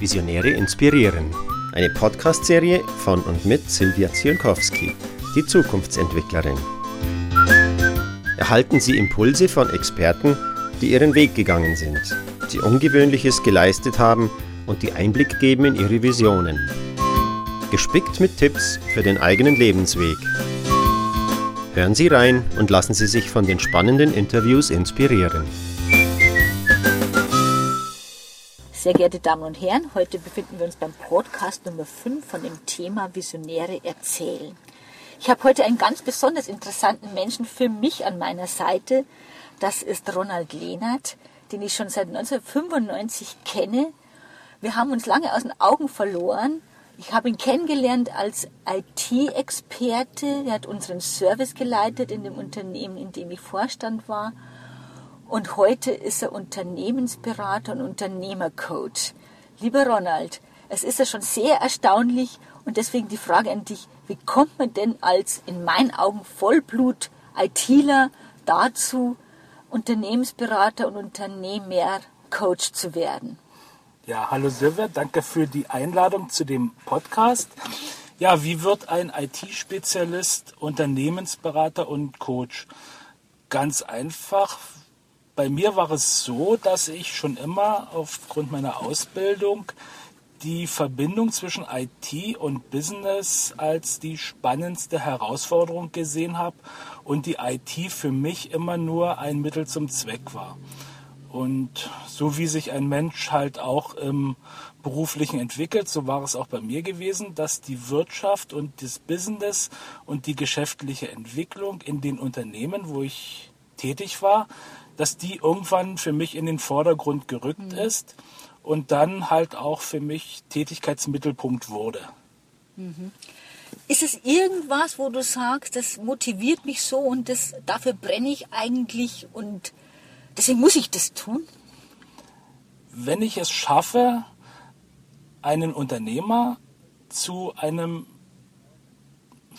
Visionäre inspirieren. Eine Podcast-Serie von und mit Silvia Zienkowski, die Zukunftsentwicklerin. Erhalten Sie Impulse von Experten, die ihren Weg gegangen sind, die Ungewöhnliches geleistet haben und die Einblick geben in ihre Visionen. Gespickt mit Tipps für den eigenen Lebensweg. Hören Sie rein und lassen Sie sich von den spannenden Interviews inspirieren. Sehr geehrte Damen und Herren, heute befinden wir uns beim Podcast Nummer 5 von dem Thema Visionäre erzählen. Ich habe heute einen ganz besonders interessanten Menschen für mich an meiner Seite. Das ist Ronald Lehnert, den ich schon seit 1995 kenne. Wir haben uns lange aus den Augen verloren. Ich habe ihn kennengelernt als IT-Experte. Er hat unseren Service geleitet in dem Unternehmen, in dem ich Vorstand war. Und heute ist er Unternehmensberater und Unternehmercoach. Lieber Ronald, es ist ja schon sehr erstaunlich und deswegen die Frage an dich, wie kommt man denn als in meinen Augen Vollblut-ITler dazu, Unternehmensberater und Unternehmercoach zu werden? Ja, hallo Silvia, danke für die Einladung zu dem Podcast. Ja, wie wird ein IT-Spezialist Unternehmensberater und Coach? Ganz einfach, bei mir war es so, dass ich schon immer aufgrund meiner Ausbildung die Verbindung zwischen IT und Business als die spannendste Herausforderung gesehen habe und die IT für mich immer nur ein Mittel zum Zweck war. Und so wie sich ein Mensch halt auch im beruflichen entwickelt, so war es auch bei mir gewesen, dass die Wirtschaft und das Business und die geschäftliche Entwicklung in den Unternehmen, wo ich tätig war, dass die irgendwann für mich in den Vordergrund gerückt mhm. ist und dann halt auch für mich Tätigkeitsmittelpunkt wurde. Mhm. Ist es irgendwas, wo du sagst, das motiviert mich so und das, dafür brenne ich eigentlich und deswegen muss ich das tun? Wenn ich es schaffe, einen Unternehmer zu einem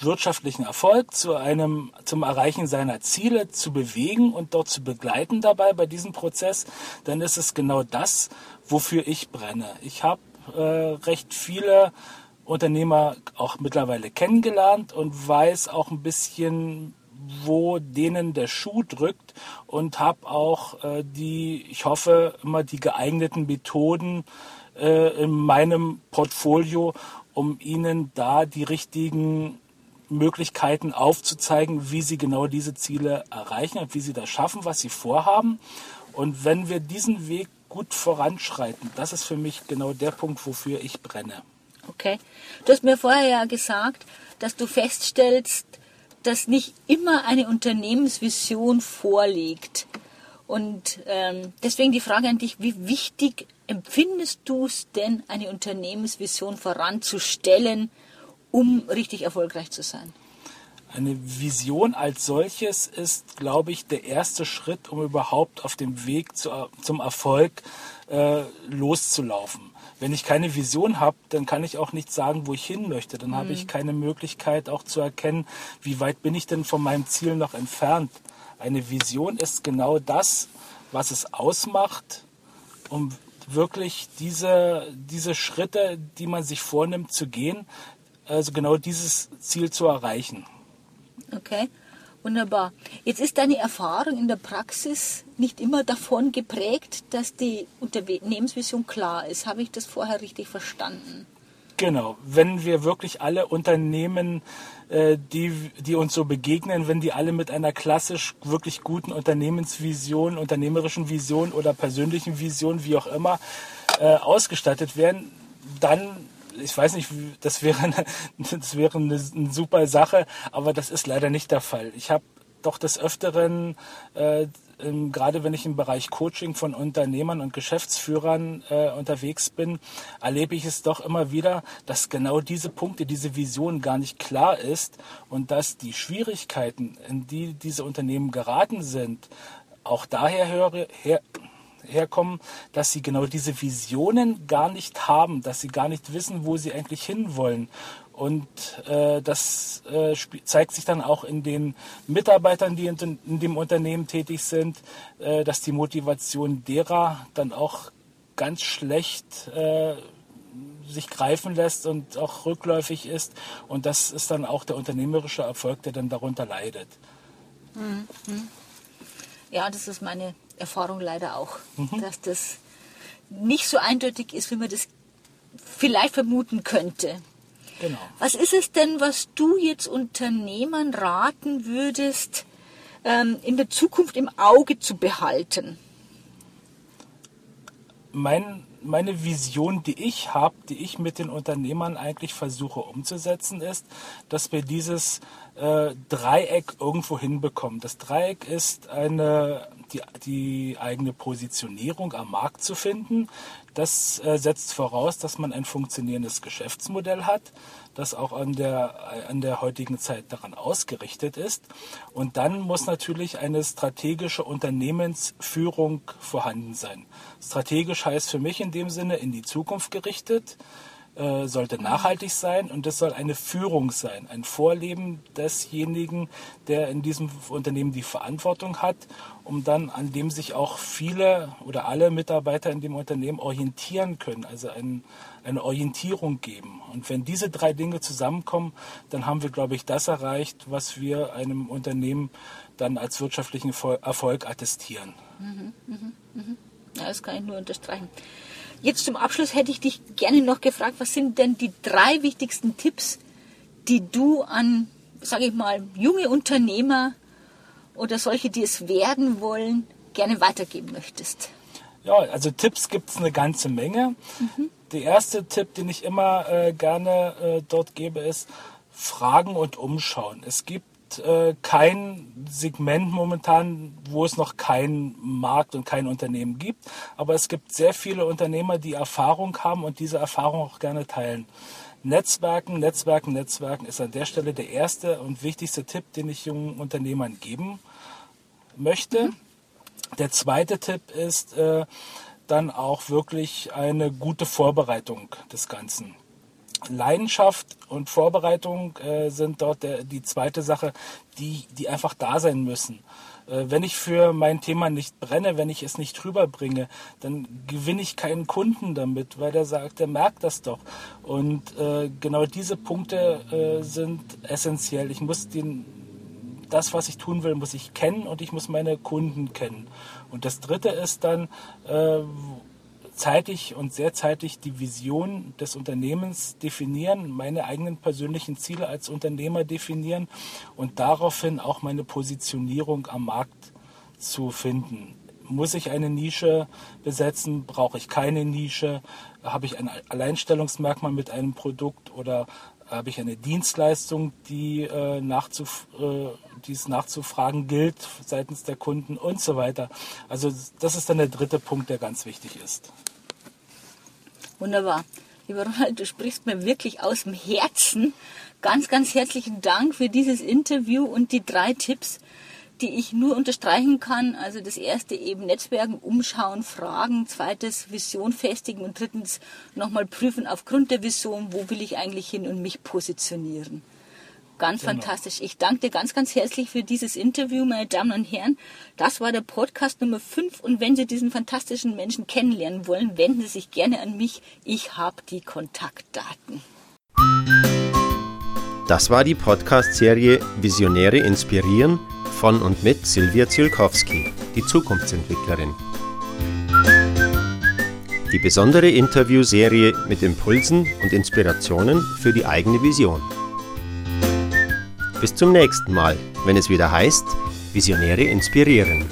wirtschaftlichen Erfolg, zu einem, zum Erreichen seiner Ziele zu bewegen und dort zu begleiten dabei bei diesem Prozess, dann ist es genau das, wofür ich brenne. Ich habe äh, recht viele Unternehmer auch mittlerweile kennengelernt und weiß auch ein bisschen, wo denen der Schuh drückt und habe auch äh, die, ich hoffe, immer die geeigneten Methoden äh, in meinem Portfolio, um ihnen da die richtigen Möglichkeiten aufzuzeigen, wie sie genau diese Ziele erreichen und wie sie das schaffen, was sie vorhaben. Und wenn wir diesen Weg gut voranschreiten, das ist für mich genau der Punkt, wofür ich brenne. Okay. Du hast mir vorher ja gesagt, dass du feststellst, dass nicht immer eine Unternehmensvision vorliegt. Und ähm, deswegen die Frage an dich, wie wichtig empfindest du es denn, eine Unternehmensvision voranzustellen, um richtig erfolgreich zu sein? Eine Vision als solches ist, glaube ich, der erste Schritt, um überhaupt auf dem Weg zu, zum Erfolg äh, loszulaufen. Wenn ich keine Vision habe, dann kann ich auch nicht sagen, wo ich hin möchte. Dann mhm. habe ich keine Möglichkeit auch zu erkennen, wie weit bin ich denn von meinem Ziel noch entfernt. Eine Vision ist genau das, was es ausmacht, um wirklich diese, diese Schritte, die man sich vornimmt, zu gehen, also genau dieses Ziel zu erreichen. Okay, wunderbar. Jetzt ist deine Erfahrung in der Praxis nicht immer davon geprägt, dass die Unternehmensvision klar ist. Habe ich das vorher richtig verstanden? Genau, wenn wir wirklich alle Unternehmen, äh, die, die uns so begegnen, wenn die alle mit einer klassisch wirklich guten Unternehmensvision, unternehmerischen Vision oder persönlichen Vision, wie auch immer, äh, ausgestattet werden, dann ich weiß nicht, das wäre eine, das wäre eine, eine super Sache, aber das ist leider nicht der Fall. Ich habe doch des Öfteren, äh, ähm, gerade wenn ich im Bereich Coaching von Unternehmern und Geschäftsführern äh, unterwegs bin, erlebe ich es doch immer wieder, dass genau diese Punkte, diese Vision gar nicht klar ist und dass die Schwierigkeiten, in die diese Unternehmen geraten sind, auch daher höre, her, herkommen, dass sie genau diese Visionen gar nicht haben, dass sie gar nicht wissen, wo sie eigentlich hinwollen. Und äh, das äh, zeigt sich dann auch in den Mitarbeitern, die in, in dem Unternehmen tätig sind, äh, dass die Motivation derer dann auch ganz schlecht äh, sich greifen lässt und auch rückläufig ist. Und das ist dann auch der unternehmerische Erfolg, der dann darunter leidet. Mhm. Ja, das ist meine Erfahrung leider auch, mhm. dass das nicht so eindeutig ist, wie man das vielleicht vermuten könnte. Genau. Was ist es denn, was du jetzt Unternehmern raten würdest, ähm, in der Zukunft im Auge zu behalten? Mein meine Vision, die ich habe, die ich mit den Unternehmern eigentlich versuche umzusetzen, ist, dass wir dieses äh, Dreieck irgendwo hinbekommen. Das Dreieck ist eine, die, die eigene Positionierung am Markt zu finden. Das äh, setzt voraus, dass man ein funktionierendes Geschäftsmodell hat das auch an der, an der heutigen Zeit daran ausgerichtet ist. Und dann muss natürlich eine strategische Unternehmensführung vorhanden sein. Strategisch heißt für mich in dem Sinne in die Zukunft gerichtet, äh, sollte nachhaltig sein und es soll eine Führung sein, ein Vorleben desjenigen, der in diesem Unternehmen die Verantwortung hat, um dann an dem sich auch viele oder alle Mitarbeiter in dem Unternehmen orientieren können, also ein, eine Orientierung geben. Und wenn diese drei Dinge zusammenkommen, dann haben wir, glaube ich, das erreicht, was wir einem Unternehmen dann als wirtschaftlichen Erfolg attestieren. Mhm, mh, mh. Ja, das kann ich nur unterstreichen. Jetzt zum Abschluss hätte ich dich gerne noch gefragt, was sind denn die drei wichtigsten Tipps, die du an, sage ich mal, junge Unternehmer oder solche, die es werden wollen, gerne weitergeben möchtest? Ja, also Tipps gibt es eine ganze Menge. Mhm. Der erste Tipp, den ich immer äh, gerne äh, dort gebe, ist Fragen und Umschauen. Es gibt äh, kein Segment momentan, wo es noch keinen Markt und kein Unternehmen gibt. Aber es gibt sehr viele Unternehmer, die Erfahrung haben und diese Erfahrung auch gerne teilen. Netzwerken, Netzwerken, Netzwerken ist an der Stelle der erste und wichtigste Tipp, den ich jungen Unternehmern geben möchte. Mhm. Der zweite Tipp ist äh, dann auch wirklich eine gute Vorbereitung des Ganzen. Leidenschaft und Vorbereitung äh, sind dort der, die zweite Sache, die, die einfach da sein müssen. Äh, wenn ich für mein Thema nicht brenne, wenn ich es nicht rüberbringe, dann gewinne ich keinen Kunden damit, weil der sagt, der merkt das doch. Und äh, genau diese Punkte äh, sind essentiell. Ich muss den, das, was ich tun will, muss ich kennen und ich muss meine Kunden kennen. Und das Dritte ist dann, äh, zeitig und sehr zeitig die Vision des Unternehmens definieren, meine eigenen persönlichen Ziele als Unternehmer definieren und daraufhin auch meine Positionierung am Markt zu finden. Muss ich eine Nische besetzen? Brauche ich keine Nische? Habe ich ein Alleinstellungsmerkmal mit einem Produkt oder habe ich eine Dienstleistung, die, äh, nachzuf äh, die es nachzufragen gilt seitens der Kunden und so weiter. Also das ist dann der dritte Punkt, der ganz wichtig ist. Wunderbar. Lieber Ronald, du sprichst mir wirklich aus dem Herzen. Ganz, ganz herzlichen Dank für dieses Interview und die drei Tipps, die ich nur unterstreichen kann. Also das erste eben Netzwerken, umschauen, fragen. Zweites Vision festigen und drittens nochmal prüfen aufgrund der Vision, wo will ich eigentlich hin und mich positionieren. Ganz genau. fantastisch. Ich danke dir ganz, ganz herzlich für dieses Interview, meine Damen und Herren. Das war der Podcast Nummer 5 und wenn Sie diesen fantastischen Menschen kennenlernen wollen, wenden Sie sich gerne an mich. Ich habe die Kontaktdaten. Das war die Podcast-Serie Visionäre inspirieren von und mit Silvia Zielkowski, die Zukunftsentwicklerin. Die besondere Interviewserie mit Impulsen und Inspirationen für die eigene Vision. Bis zum nächsten Mal, wenn es wieder heißt, Visionäre inspirieren.